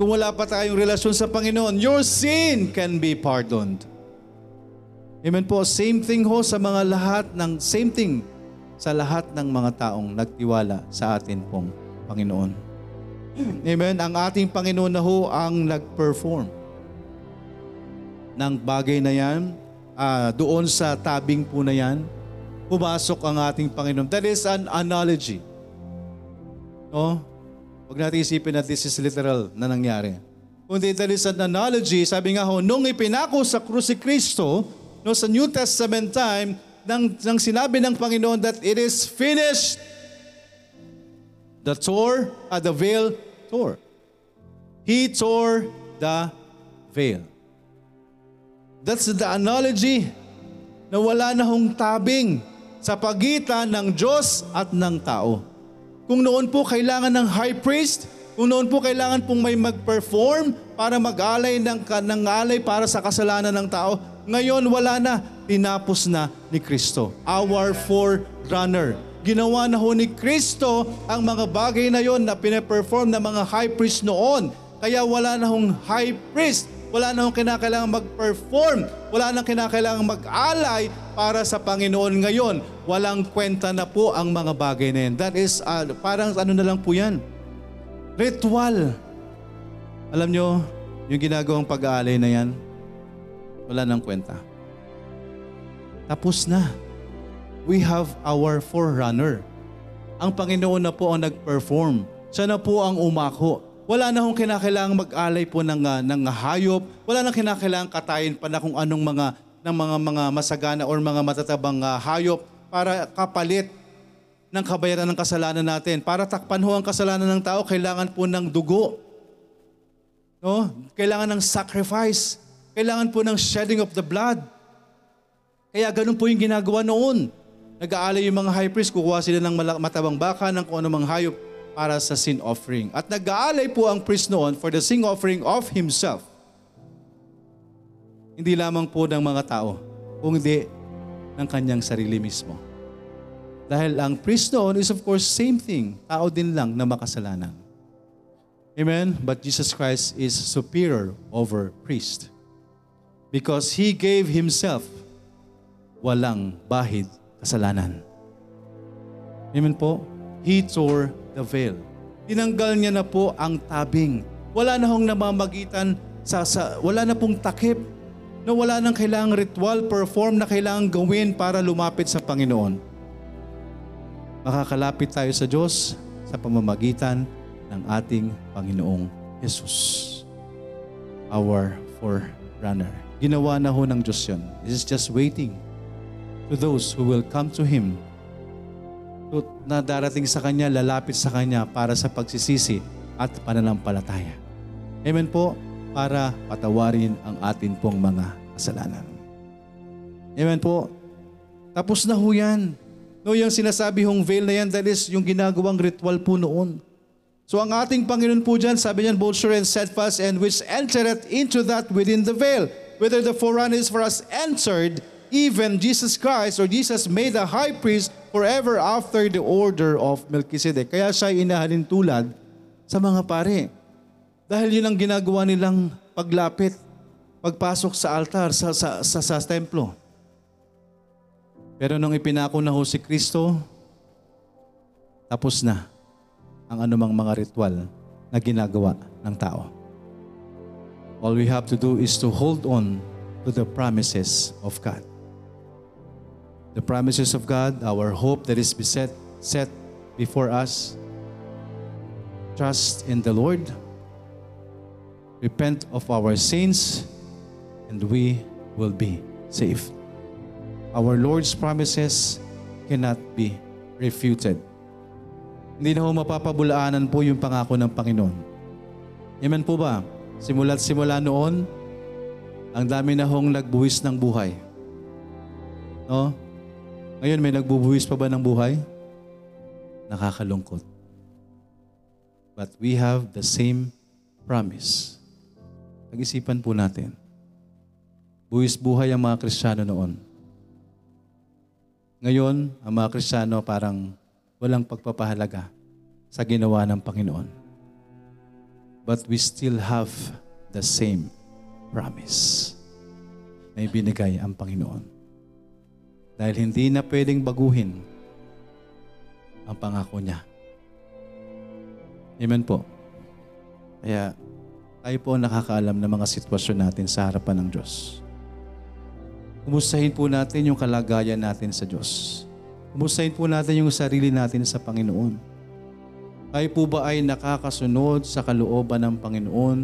Kung wala pa tayong relasyon sa Panginoon, your sin can be pardoned. Amen po. Same thing ho sa mga lahat ng same thing sa lahat ng mga taong nagtiwala sa atin pong Panginoon. Amen. Ang ating Panginoon na ho ang nag-perform ng bagay na yan, uh, doon sa tabing po na yan, pumasok ang ating Panginoon. That is an analogy. No? Huwag natin isipin na this is literal na nangyari. Kundi that is an analogy, sabi nga ho, nung ipinako sa krus si Kristo, no, sa New Testament time, nang, nang sinabi ng Panginoon that it is finished, the tore, uh, the veil tore. He tore the veil. That's the analogy na wala na hong tabing sa pagitan ng Diyos at ng tao. Kung noon po kailangan ng high priest, kung noon po kailangan pong may mag-perform para mag-alay ng, ng alay para sa kasalanan ng tao, ngayon wala na tinapos na ni Kristo. Our forerunner. Ginawa na ho ni Kristo ang mga bagay na yon na pinaperform ng mga high priest noon. Kaya wala na hong high priest, wala na hong kinakailangan mag-perform, wala na kinakailangan mag-alay para sa Panginoon ngayon. Walang kwenta na po ang mga bagay na yan. That is, uh, parang ano na lang po yan. Ritual. Alam nyo, yung ginagawang pag-aalay na yan, wala nang kwenta. Tapos na. We have our forerunner. Ang Panginoon na po ang nag-perform. Siya na po ang umako. Wala na hong kinakailangang mag-alay po ng, uh, ng hayop. Wala na kinakailangang katayin pa na kung anong mga ng mga mga masagana or mga matatabang uh, hayop para kapalit ng kabayaran ng kasalanan natin. Para takpan ho ang kasalanan ng tao, kailangan po ng dugo. No? Kailangan ng sacrifice. Kailangan po ng shedding of the blood. Kaya ganun po yung ginagawa noon. Nag-aalay yung mga high priest, kukuha sila ng matabang baka ng kung anumang hayop para sa sin offering. At nag-aalay po ang priest noon for the sin offering of himself. Hindi lamang po ng mga tao, kundi ng kanyang sarili mismo. Dahil ang priest noon is of course same thing, tao din lang na makasalanan. Amen? But Jesus Christ is superior over priest. Because He gave Himself walang bahid kasalanan. Amen po? He tore the veil. Tinanggal niya na po ang tabing. Wala na hong namamagitan sa, sa wala na pong takip na wala nang kailangang ritual perform na kailangang gawin para lumapit sa Panginoon. Makakalapit tayo sa Diyos sa pamamagitan ng ating Panginoong Jesus. Our forerunner. Ginawa na ho ng Diyos yun. This is just waiting to those who will come to Him na darating sa Kanya, lalapit sa Kanya para sa pagsisisi at pananampalataya. Amen po, para patawarin ang atin pong mga kasalanan. Amen po. Tapos na ho yan. No, yung sinasabi hong veil na yan, that is yung ginagawang ritual po noon. So ang ating Panginoon po dyan, sabi niyan, both sure and steadfast, and which entereth into that within the veil. Whether the forerunner is for us entered, even Jesus Christ or Jesus made a high priest forever after the order of Melchizedek. Kaya siya inahalin tulad sa mga pare. Dahil yun ang ginagawa nilang paglapit, pagpasok sa altar, sa, sa, sa, sa templo. Pero nung ipinako na ho si Kristo, tapos na ang anumang mga ritual na ginagawa ng tao. All we have to do is to hold on to the promises of God. The promises of God, our hope that is beset, set before us. Trust in the Lord. Repent of our sins, and we will be saved. Our Lord's promises cannot be refuted. Hindi na ho mapapabulaanan po yung pangako ng Panginoon. Amen po ba? Simula't simula noon, ang dami na hong nagbuwis ng buhay. No? Ngayon, may nagbubuwis pa ba ng buhay? Nakakalungkot. But we have the same promise. Pag-isipan po natin. Buwis buhay ang mga Kristiyano noon. Ngayon, ang mga Kristiyano parang walang pagpapahalaga sa ginawa ng Panginoon. But we still have the same promise na ibinigay ang Panginoon. Dahil hindi na pwedeng baguhin ang pangako niya. Amen po. Kaya tayo po ang nakakaalam ng mga sitwasyon natin sa harapan ng Diyos. Kumustahin po natin yung kalagayan natin sa Diyos. Kumustahin po natin yung sarili natin sa Panginoon. Tayo po ba ay nakakasunod sa kalooban ng Panginoon?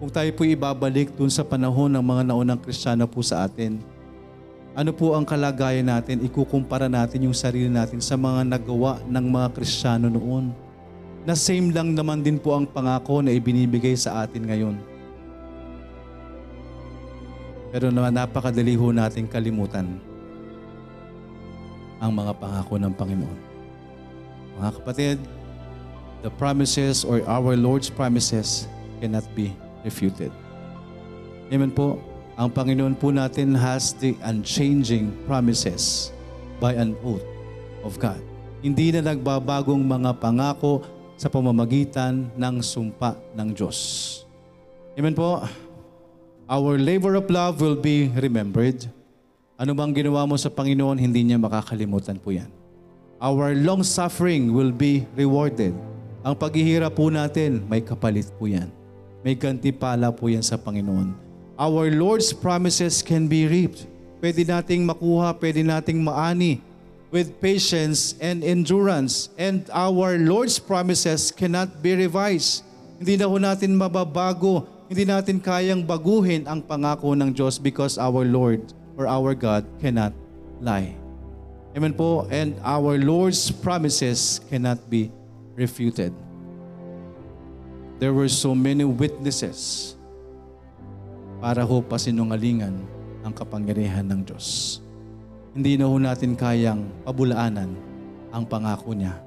Kung tayo po ibabalik dun sa panahon ng mga naunang Kristiyano po sa atin, ano po ang kalagayan natin? Ikukumpara natin yung sarili natin sa mga nagawa ng mga Kristiyano noon. Na same lang naman din po ang pangako na ibinibigay sa atin ngayon. Pero naman napakadali ho natin kalimutan ang mga pangako ng Panginoon. Mga kapatid, the promises or our Lord's promises cannot be refuted. Amen po. Ang Panginoon po natin has the unchanging promises by an oath of God. Hindi na nagbabagong mga pangako sa pamamagitan ng sumpa ng Diyos. Amen po. Our labor of love will be remembered. Ano bang ginawa mo sa Panginoon, hindi niya makakalimutan po yan. Our long suffering will be rewarded. Ang paghihirap po natin, may kapalit po yan. May gantipala po yan sa Panginoon. Our Lord's promises can be reaped. Pwede nating makuha, pwede nating maani with patience and endurance. And our Lord's promises cannot be revised. Hindi na ho natin mababago, hindi natin kayang baguhin ang pangako ng Diyos because our Lord or our God cannot lie. Amen po. And our Lord's promises cannot be refuted. There were so many witnesses para ho pasinungalingan ang kapangyarihan ng Diyos. Hindi na ho natin kayang pabulaanan ang pangako niya.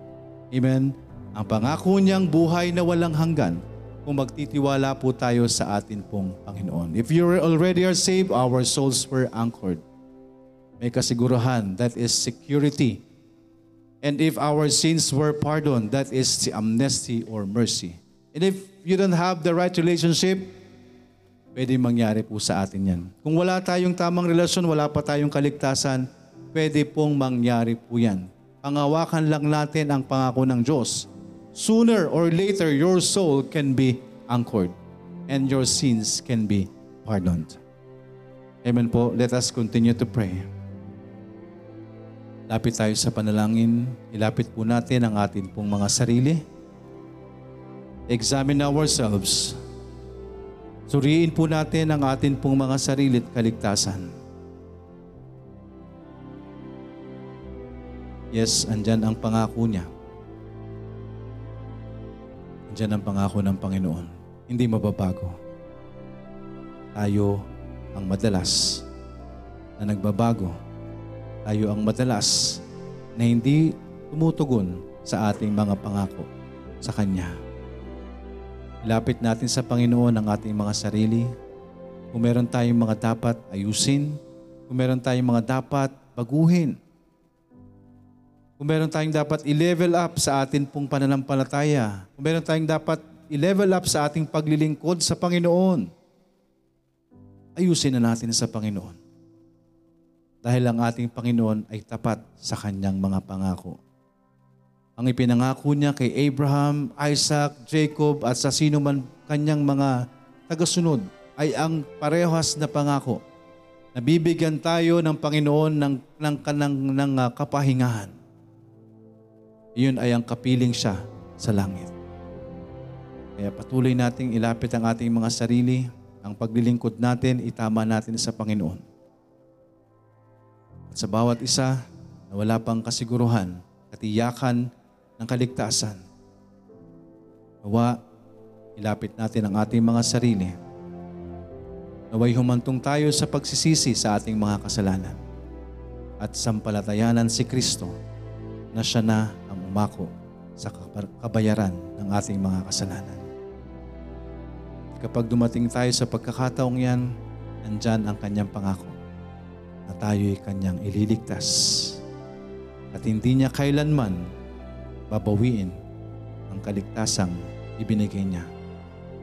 Amen? Ang pangako niyang buhay na walang hanggan kung magtitiwala po tayo sa atin pong Panginoon. If you already are saved, our souls were anchored. May kasiguruhan, that is security. And if our sins were pardoned, that is the amnesty or mercy. And if you don't have the right relationship, pwede mangyari po sa atin yan. Kung wala tayong tamang relasyon, wala pa tayong kaligtasan, pwede pong mangyari po yan. Pangawakan lang natin ang pangako ng Diyos. Sooner or later, your soul can be anchored and your sins can be pardoned. Amen po. Let us continue to pray. Lapit tayo sa panalangin. Ilapit po natin ang atin pong mga sarili. Examine ourselves. Suriin po natin ang atin pong mga sarili at kaligtasan. Yes, andyan ang pangako niya. Andyan ang pangako ng Panginoon. Hindi mababago. Tayo ang madalas na nagbabago. Tayo ang madalas na hindi tumutugon sa ating mga pangako sa Kanya. Ilapit natin sa Panginoon ang ating mga sarili. Kung meron tayong mga dapat ayusin, kung meron tayong mga dapat baguhin, Kung meron tayong dapat i-level up sa atin pong pananampalataya. Kung meron tayong dapat i-level up sa ating paglilingkod sa Panginoon. Ayusin na natin sa Panginoon. Dahil ang ating Panginoon ay tapat sa kanyang mga pangako. Ang ipinangako niya kay Abraham, Isaac, Jacob at sa sino man kanyang mga tagasunod ay ang parehas na pangako. Nabibigyan tayo ng Panginoon ng, ng, ng, ng uh, kapahingahan iyon ay ang kapiling siya sa langit. Kaya patuloy nating ilapit ang ating mga sarili, ang paglilingkod natin, itama natin sa Panginoon. At sa bawat isa na wala pang kasiguruhan, katiyakan ng kaligtasan, nawa ilapit natin ang ating mga sarili. Naway humantong tayo sa pagsisisi sa ating mga kasalanan at sampalatayanan si Kristo na siya na umako sa kabayaran ng ating mga kasalanan. Kapag dumating tayo sa pagkakataong yan, nandyan ang kanyang pangako na tayo'y kanyang ililigtas. At hindi niya kailanman babawiin ang kaligtasang ibinigay niya.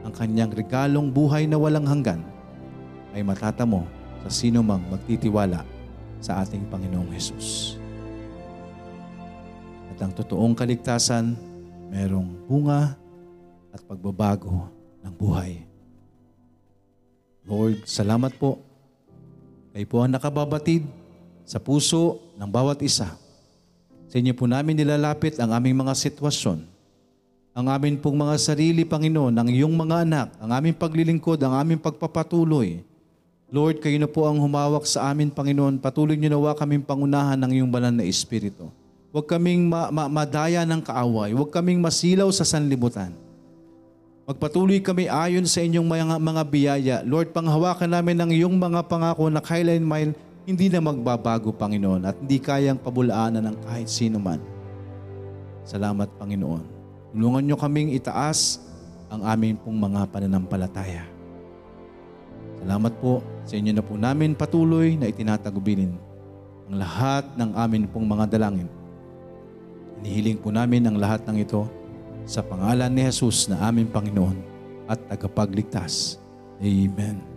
Ang kanyang regalong buhay na walang hanggan ay matatamo sa sino mang magtitiwala sa ating Panginoong Hesus ang totoong kaligtasan, merong bunga at pagbabago ng buhay. Lord, salamat po. Kayo po ang nakababatid sa puso ng bawat isa. Sa inyo po namin nilalapit ang aming mga sitwasyon. Ang amin pong mga sarili, Panginoon, ang iyong mga anak, ang aming paglilingkod, ang aming pagpapatuloy. Lord, kayo na po ang humawak sa amin, Panginoon. Patuloy niyo nawa kaming pangunahan ng iyong banal na Espiritu. Huwag kaming ma- ma- madaya ng kaaway. Huwag kaming masilaw sa sanlibutan. Magpatuloy kami ayon sa inyong mga, mga biyaya. Lord, panghawakan namin ng iyong mga pangako na kailanman hindi na magbabago, Panginoon, at hindi kayang pabulaanan ng kahit sino man. Salamat, Panginoon. Tulungan niyo kaming itaas ang aming pong mga pananampalataya. Salamat po sa inyo na po namin patuloy na itinatagubilin ang lahat ng amin pong mga dalangin Inihiling po namin ang lahat ng ito sa pangalan ni Jesus na aming Panginoon at tagapagligtas. Amen.